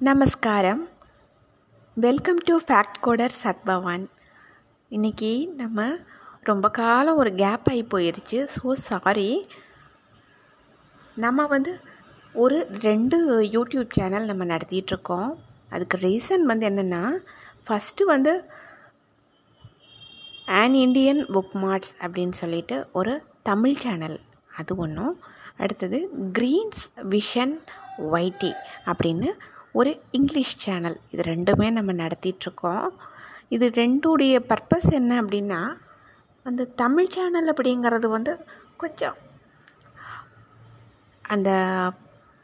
நமஸ்காரம். Welcome to fact coder Satbhavan இன்றைக்கி நம்ம ரொம்ப காலம் ஒரு கேப் ஆகி போயிடுச்சு ஸோ சாரி நம்ம வந்து ஒரு ரெண்டு யூடியூப் சேனல் நம்ம நடத்திட்டுருக்கோம் அதுக்கு ரீசன் வந்து என்னென்னா ஃபஸ்ட்டு வந்து ஆன் இண்டியன் புக் மார்ட்ஸ் அப்படின்னு சொல்லிட்டு ஒரு தமிழ் சேனல் அது ஒன்றும் அடுத்தது க்ரீன்ஸ் விஷன் ஒய்டி அப்படின்னு ஒரு இங்கிலீஷ் சேனல். இது ரெண்டுமே நம்ம நடத்திட்டுருக்கோம். இது ரெண்டுடைய பர்பஸ் என்ன அப்படின்னா அந்த தமிழ் சேனல் அப்படிங்கிறது வந்து கொஞ்சம் அந்த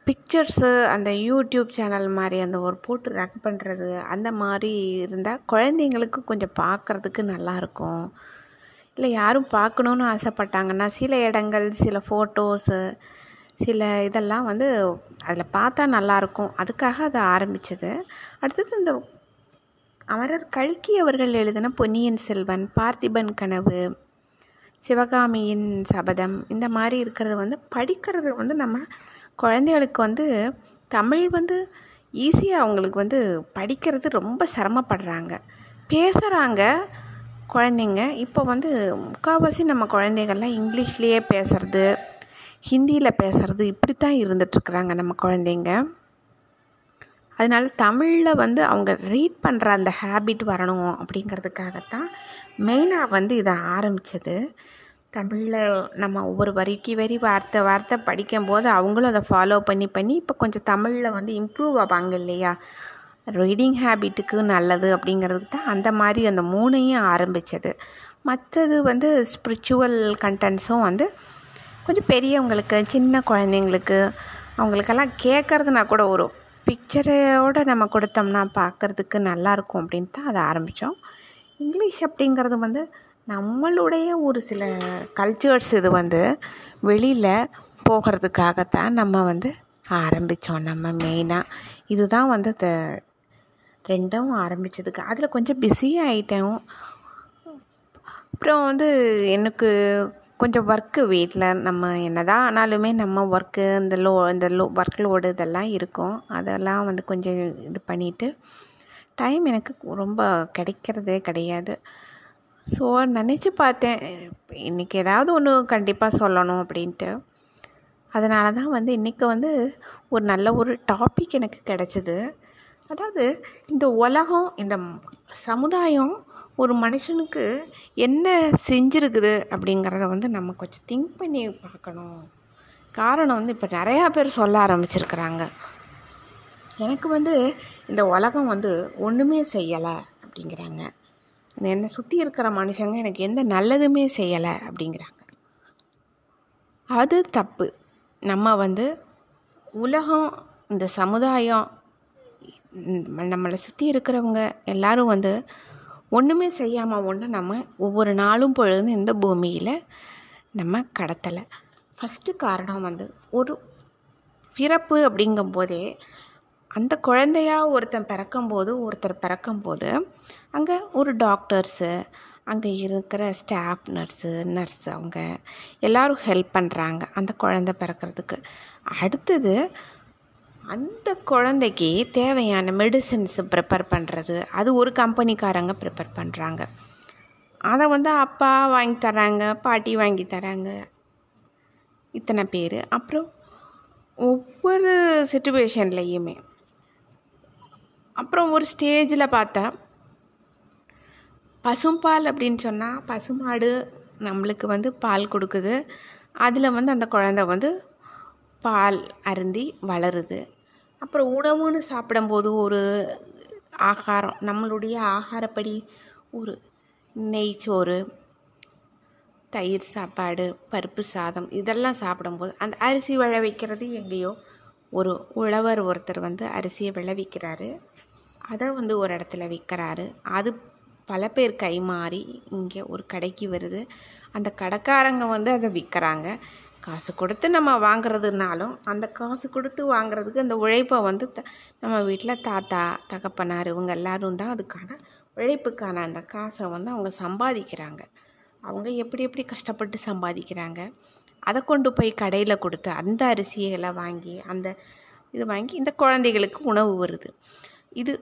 பிக்சர்ஸு அந்த யூடியூப் சேனல் மாதிரி அந்த ஒரு போட்டு ரன் பண்ணுறது அந்த மாதிரி இருந்தால் குழந்தைங்களுக்கு கொஞ்சம் பார்க்குறதுக்கு நல்லாயிருக்கும் இல்லை யாரும் பார்க்கணுன்னு ஆசைப்பட்டாங்கன்னா சில இடங்கள் சில ஃபோட்டோஸு சில இதெல்லாம் வந்து அதில் பார்த்தா நல்லாயிருக்கும் அதுக்காக அதை ஆரம்பித்தது அடுத்தது இந்த அமரர் கல்கி அவர்கள் எழுதின பொன்னியின் செல்வன் பார்த்திபன் கனவு சிவகாமியின் சபதம் இந்த மாதிரி இருக்கிறது வந்து படிக்கிறது வந்து நம்ம குழந்தைகளுக்கு வந்து தமிழ் வந்து ஈஸியாக அவங்களுக்கு வந்து படிக்கிறது ரொம்ப சிரமப்படுறாங்க. பேசுகிறாங்க குழந்தைங்க. இப்போ வந்து முக்கால்வாசி நம்ம குழந்தைகள்லாம் இங்கிலீஷ்லேயே பேசுகிறது ஹிந்தியில் பேசுகிறது இப்படி தான் இருந்துகிட்ருக்குறாங்க நம்ம குழந்தைங்க. அதனால் தமிழில் வந்து அவங்க ரீட் பண்ணுற அந்த ஹேபிட் வரணும் அப்படிங்கிறதுக்காகத்தான் மெயினாக வந்து இதை ஆரம்பித்தது தமிழில் நம்ம ஒவ்வொரு வரிக்கு வரி வார்த்தை வார்த்தை படிக்கும்போது அவங்களும் அதை ஃபாலோ பண்ணி பண்ணி இப்போ கொஞ்சம் தமிழில் வந்து இம்ப்ரூவ் ஆவாங்க இல்லையா? ரீடிங் ஹேபிட்டுக்கு நல்லது அப்படிங்கிறதுக்கு தான் அந்த மாதிரி அந்த மூணையும் ஆரம்பித்தது மற்றது வந்து ஸ்பிரிச்சுவல் கண்டென்ட்ஸும் வந்து கொஞ்சம் பெரியவங்களுக்கு சின்ன குழந்தைங்களுக்கு அவங்களுக்கெல்லாம் கேட்குறதுனா கூட ஒரு பிக்சரோடு நம்ம கொடுத்தோம்னா பார்க்குறதுக்கு நல்லாயிருக்கும் அப்படின்ட்டு தான் அதை ஆரம்பித்தோம் இங்கிலீஷ் அப்படிங்கிறது வந்து நம்மளுடைய ஒரு சில கல்ச்சர்ஸ் இது வந்து வெளியில் போகிறதுக்காகத்தான் நம்ம வந்து ஆரம்பித்தோம் நம்ம மெயினாக இதுதான் வந்து இந்த ரெண்டும் ஆரம்பித்ததுக்கு அதில் கொஞ்சம் பிஸியாக ஆகிட்டோம் அப்புறம் வந்து எனக்கு கொஞ்சம் ஒர்க்கு வீட்டில் நம்ம என்ன தான் ஆனாலுமே நம்ம ஒர்க்கு இந்த லோ இந்த லோ ஒர்க் லோடு இதெல்லாம் இருக்கும். அதெல்லாம் வந்து கொஞ்சம் இது பண்ணிவிட்டு டைம் எனக்கு ரொம்ப கிடைக்கிறதே கிடையாது. ஸோ நினச்சி பார்த்தேன் இன்றைக்கி ஏதாவது ஒன்று கண்டிப்பாக சொல்லணும் அப்படின்ட்டு. அதனால தான் வந்து இன்றைக்கி வந்து ஒரு நல்ல ஒரு டாபிக் எனக்கு கிடச்சிது. அதாவது இந்த உலகம் இந்த சமுதாயம் ஒரு மனுஷனுக்கு என்ன செஞ்சுருக்குது அப்படிங்கிறத வந்து நம்ம கொஞ்சம் திங்க் பண்ணி பார்க்கணும். காரணம் வந்து இப்போ நிறையா பேர் சொல்ல ஆரம்பிச்சிருக்கிறாங்க. எனக்கு வந்து இந்த உலகம் வந்து ஒன்றுமே செய்யலை அப்படிங்கிறாங்க. என்னை சுற்றி இருக்கிற மனுஷங்க எனக்கு எந்த நல்லதுமே செய்யலை அப்படிங்கிறாங்க. அது தப்பு. நம்ம வந்து உலகம் இந்த சமுதாயம் நம்மளை சுற்றி இருக்கிறவங்க எல்லோரும் வந்து ஒன்றுமே செய்யாமல் ஒன்று நம்ம ஒவ்வொரு நாளும் பொழுதும் இந்த பூமியில் நம்ம கடத்தலை. ஃபஸ்ட்டு காரணம் வந்து ஒரு பிறப்பு அப்படிங்கும்போதே அந்த குழந்தையாக ஒருத்தன் பிறக்கும்போது ஒருத்தர் பிறக்கும்போது அங்கே ஒரு டாக்டர்ஸு அங்கே இருக்கிற ஸ்டாஃப் நர்ஸு நர்ஸ் அவங்க எல்லோரும் ஹெல்ப் பண்ணுறாங்க அந்த குழந்த பிறக்கிறதுக்கு. அடுத்தது அந்த குழந்தைக்கு தேவையான மெடிசன்ஸு ப்ரிப்பேர் பண்ணுறது அது ஒரு கம்பெனிக்காரங்க ப்ரிப்பேர் பண்ணுறாங்க அதை வந்து அப்பா வாங்கி தராங்க பாட்டி வாங்கி தராங்க இத்தனை பேர். அப்புறம் ஒவ்வொரு சுச்சுவேஷன்லேயுமே அப்புறம் ஒரு ஸ்டேஜில் பார்த்தா பசும்பால் அப்படின்னு சொன்னால் பசுமாடு நம்மளுக்கு வந்து பால் கொடுக்குது. அதில் வந்து அந்த குழந்த வந்து பால் அருந்தி வளருது. அப்புறம் உணவுன்னு சாப்பிடும்போது ஒரு ஆகாரம் நம்மளுடைய ஆகாரப்படி ஒரு நெய்ச்சோறு தயிர் சாப்பாடு பருப்பு சாதம் இதெல்லாம் சாப்பிடும்போது அந்த அரிசி விளைவிக்கிறது எங்கேயோ ஒரு உழவர் ஒருத்தர் வந்து அரிசியை விளைவிக்கிறாரு அதை வந்து ஒரு இடத்துல விற்கிறாரு அது பல பேர் கை மாறி இங்கே ஒரு கடைக்கு வருது. அந்த கடைக்காரங்க வந்து அதை விற்கிறாங்க. காசு கொடுத்து நம்ம வாங்குறதுனாலும் அந்த காசு கொடுத்து வாங்குறதுக்கு அந்த உழைப்பை வந்து த நம்ம வீட்டில் தாத்தா தகப்பனார் இவங்க எல்லோரும் தான் அதுக்கான உழைப்புக்கான அந்த காசை வந்து அவங்க சம்பாதிக்கிறாங்க. அவங்க எப்படி எப்படி கஷ்டப்பட்டு சம்பாதிக்கிறாங்க. அதை கொண்டு போய் கடையில் கொடுத்து அந்த அரிசிகளை வாங்கி அந்த இது வாங்கி இந்த குழந்தைகளுக்கு உணவு வருது. இது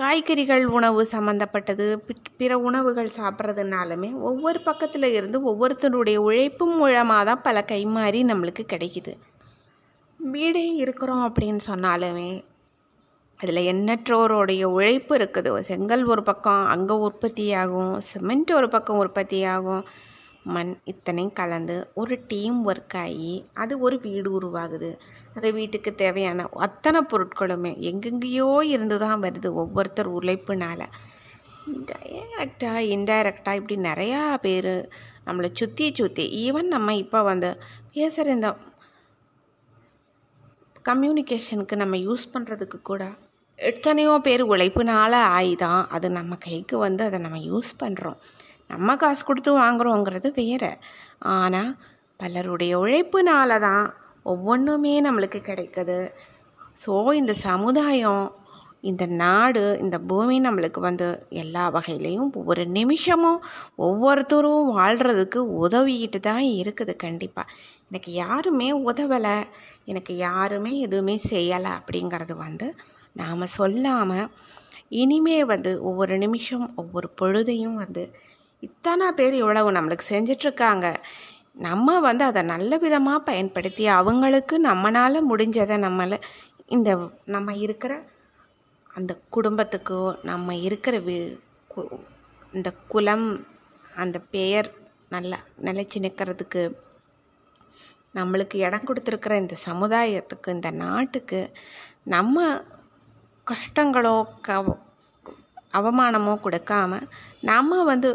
காய்கறிகள் உணவு சம்மந்தப்பட்டது பிற- பிற உணவுகள் சாப்பிட்றதுனாலுமே ஒவ்வொரு பக்கத்தில் இருந்து ஒவ்வொருத்தருடைய உழைப்பும் மூலமாக தான் பல கைமாறி நம்மளுக்கு கிடைக்குது. வீடே இருக்கிறோம் அப்படின்னு சொன்னாலுமே அதில் எண்ணற்றோருடைய உழைப்பு இருக்குது. செங்கல் ஒரு பக்கம் அங்கே உற்பத்தி ஆகும் சிமெண்ட் ஒரு பக்கம் உற்பத்தி ஆகும் மண் இத்தனையும் கலந்து ஒரு டீம் ஒர்க் ஆகி அது ஒரு வீடு உருவாகுது. அந்த வீட்டுக்கு தேவையான அத்தனை பொருட்களுமே எங்கெங்கேயோ இருந்து தான் வருது ஒவ்வொருத்தர் உழைப்புனால். டைரக்டாக இன்டைரக்டாக இப்படி நிறையா பேர் நம்மளை சுற்றி சுற்றி ஈவன் நம்ம இப்போ வந்து பேசுகிற இந்த கம்யூனிகேஷனுக்கு நம்ம யூஸ் பண்ணுறதுக்கு கூட எத்தனையோ பேர் உழைப்புனால ஆயிதான் அது நம்ம கைக்கு வந்து அதை நம்ம யூஸ் பண்ணுறோம் நம்ம காசு கொடுத்து வாங்குறோங்கிறது வேறு. ஆனால் பலருடைய உழைப்புனால தான் ஒவ்வொன்றுமே நம்மளுக்கு கிடைக்குது. ஸோ இந்த சமுதாயம் இந்த நாடு இந்த பூமி நம்மளுக்கு வந்து எல்லா வகையிலையும் ஒவ்வொரு நிமிஷமும் ஒவ்வொருத்தரும் வாழ்கிறதுக்கு உதவிக்கிட்டு தான் இருக்குது கண்டிப்பாக எனக்கு யாருமே உதவலை எனக்கு யாருமே எதுவுமே செய்யலை அப்படிங்கிறது வந்து நாம் சொல்லாமல் இனிமே வந்து ஒவ்வொரு நிமிஷம் ஒவ்வொரு பொழுதையும் வந்து இத்தனை பேர் இவ்வளவு நம்மளுக்கு செஞ்சிட்ருக்காங்க. நம்ம வந்து அதை நல்ல விதமாக பயன்படுத்தி அவங்களுக்கு நம்மளால் முடிஞ்சதை நம்மளை இந்த நம்ம இருக்கிற அந்த குடும்பத்துக்கோ நம்ம இருக்கிற வீ இந்த குலம் அந்த பெயர் நல்லா நிலைச்சி நிற்கிறதுக்கு நம்மளுக்கு இடம் கொடுத்துருக்கிற இந்த சமுதாயத்துக்கு இந்த நாட்டுக்கு நம்ம கஷ்டங்களோ க அவமானமோ கொடுக்காம நம்ம வந்து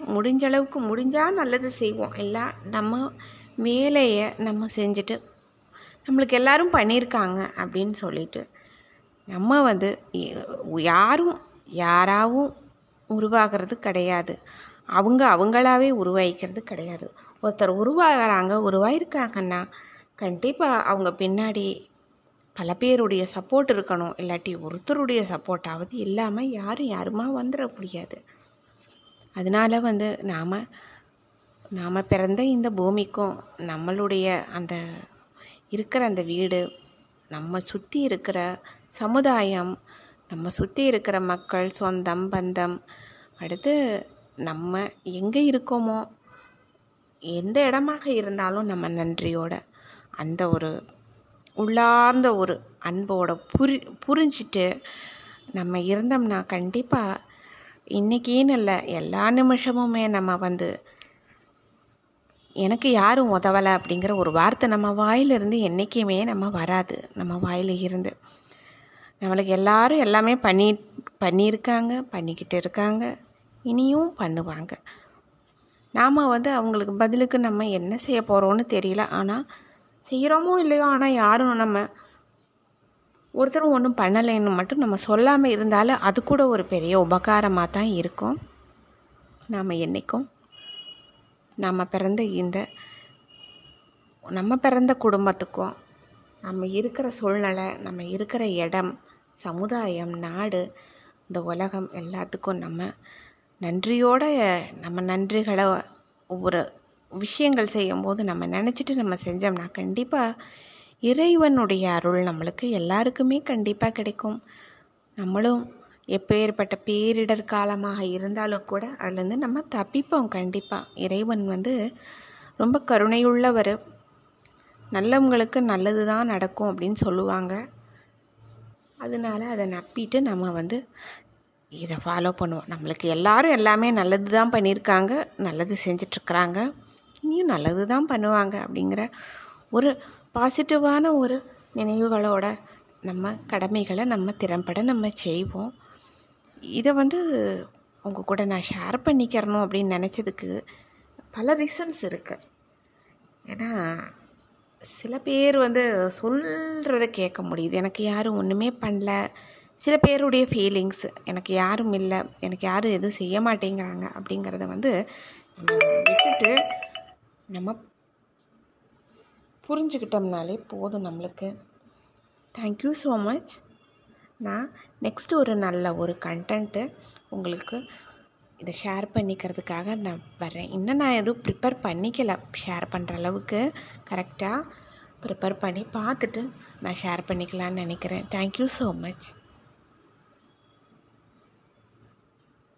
முடிஞ்ச அளவுக்கு முடிஞ்சால் நல்லது செய்வோம். எல்லாம் நம்ம வேலையை நம்ம செஞ்சுட்டு நம்மளுக்கு எல்லாரும் பண்ணியிருக்காங்க அப்படின்னு சொல்லிட்டு நம்ம வந்து யாரும் யாராவும் உருவாகிறது கிடையாது. அவங்க அவங்களாவே உருவாகிக்கிறது கிடையாது. ஒருத்தர் உருவாகிறாங்க உருவாயிருக்காங்கன்னா கண்டிப்பாக அவங்க பின்னாடி பல பேருடைய சப்போர்ட் இருக்கணும். இல்லாட்டி ஒருத்தருடைய சப்போர்ட்டாவது இல்லாமல் யாரும் யாருமா வந்துட முடியாது. அதனால் வந்து நாம் நாம் பிறந்த இந்த பூமிக்கும் நம்மளுடைய அந்த இருக்கிற அந்த வீடு நம்ம சுற்றி இருக்கிற சமுதாயம் நம்ம சுற்றி இருக்கிற மக்கள் சொந்தம் பந்தம் அடுத்து நம்ம எங்கே இருக்கோமோ எந்த இடமாக இருந்தாலும் நம்ம நன்றியோட அந்த ஒரு உள்ளார்ந்த ஒரு அன்போட புரி புரிஞ்சிட்டு நம்ம இருந்தோம்னா கண்டிப்பாக இன்றைக்கின்னு இல்லை எல்லா நிமிஷமுமே நம்ம வந்து எனக்கு யாரும் உதவலை அப்படிங்கிற ஒரு வார்த்தை நம்ம வாயிலிருந்து என்றைக்குமே நம்ம வராது நம்ம வாயில் இருந்து. நம்மளுக்கு எல்லாரும் எல்லாமே பண்ணி பண்ணியிருக்காங்க பண்ணிக்கிட்டு இருக்காங்க இனியும் பண்ணுவாங்க. நாம் வந்து அவங்களுக்கு பதிலுக்கு நம்ம என்ன செய்ய போகிறோன்னு தெரியல ஆனால் செய்கிறோமோ இல்லையோ ஆனால் யாரும் நம்ம ஒருத்தரும் ஒன்றும் பண்ணலைன்னு மட்டும் நம்ம சொல்லாமல் இருந்தாலும் அது கூட ஒரு பெரிய உபகாரமாக தான் இருக்கும். நாம் என்றைக்கும் நம்ம பிறந்த இந்த நம்ம பிறந்த குடும்பத்துக்கும் நம்ம இருக்கிற சூழ்நிலை நம்ம இருக்கிற இடம் சமுதாயம் நாடு இந்த உலகம் எல்லாத்துக்கும் நம்ம நன்றியோட நம்ம நன்றிகளை ஒவ்வொரு விஷயங்கள் செய்யும்போது நம்ம நினச்சிட்டு நம்ம செஞ்சோம்னா கண்டிப்பாக இறைவனுடைய அருள் நம்மளுக்கு எல்லாருக்குமே கண்டிப்பாக கிடைக்கும். நம்மளும் எப்பேற்பட்ட பேரிடர் காலமாக இருந்தாலும் கூட அதுலேருந்து நம்ம தப்பிப்போம் கண்டிப்பாக இறைவன் வந்து ரொம்ப கருணையுள்ளவர். நல்லவங்களுக்கு நல்லது தான் நடக்கும் அப்படின்னு சொல்லுவாங்க. அதனால அதை நப்பிட்டு நம்ம வந்து இதை ஃபாலோ பண்ணுவோம். நம்மளுக்கு எல்லாரும் எல்லாமே நல்லது தான் பண்ணியிருக்காங்க நல்லது செஞ்சிட்ருக்குறாங்க இனியும் நல்லது தான் பண்ணுவாங்க அப்படிங்கிற ஒரு பாசிட்டிவான ஒரு நினைவுகளோட நம்ம கடமைகளை நம்ம திறம்பட நம்ம செய்வோம். இதை வந்து உங்கள் கூட நான் ஷேர் பண்ணிக்கிறணும் அப்படின்னு நினச்சதுக்கு பல ரீசன்ஸ் இருக்குது ஏன்னா சில பேர் வந்து சொல்கிறத கேட்க முடியுது. எனக்கு யாரும் ஒன்றுமே பண்ணல. சில பேருடைய ஃபீலிங்ஸ் எனக்கு யாரும் இல்லை. எனக்கு யாரும் எதுவும் செய்ய மாட்டேங்கிறாங்க அப்படிங்கிறத வந்து நம்ம விட்டுட்டு நம்ம புரிஞ்சுக்கிட்டோம்னாலே போதும் நம்மளுக்கு. தேங்க்யூ ஸோ மச் நான் நெக்ஸ்ட்டு ஒரு நல்ல ஒரு கண்டென்ட்டு உங்களுக்கு இதை ஷேர் பண்ணிக்கிறதுக்காக நான் வரேன் இன்னும் நான் எதுவும் ப்ரிப்பேர் பண்ணிக்கல. ஷேர் பண்ணுற அளவுக்கு கரெக்டாக ப்ரிப்பேர் பண்ணி பார்த்துட்டு நான் ஷேர் பண்ணிக்கலான்னு நினைக்கிறேன். Thank you so much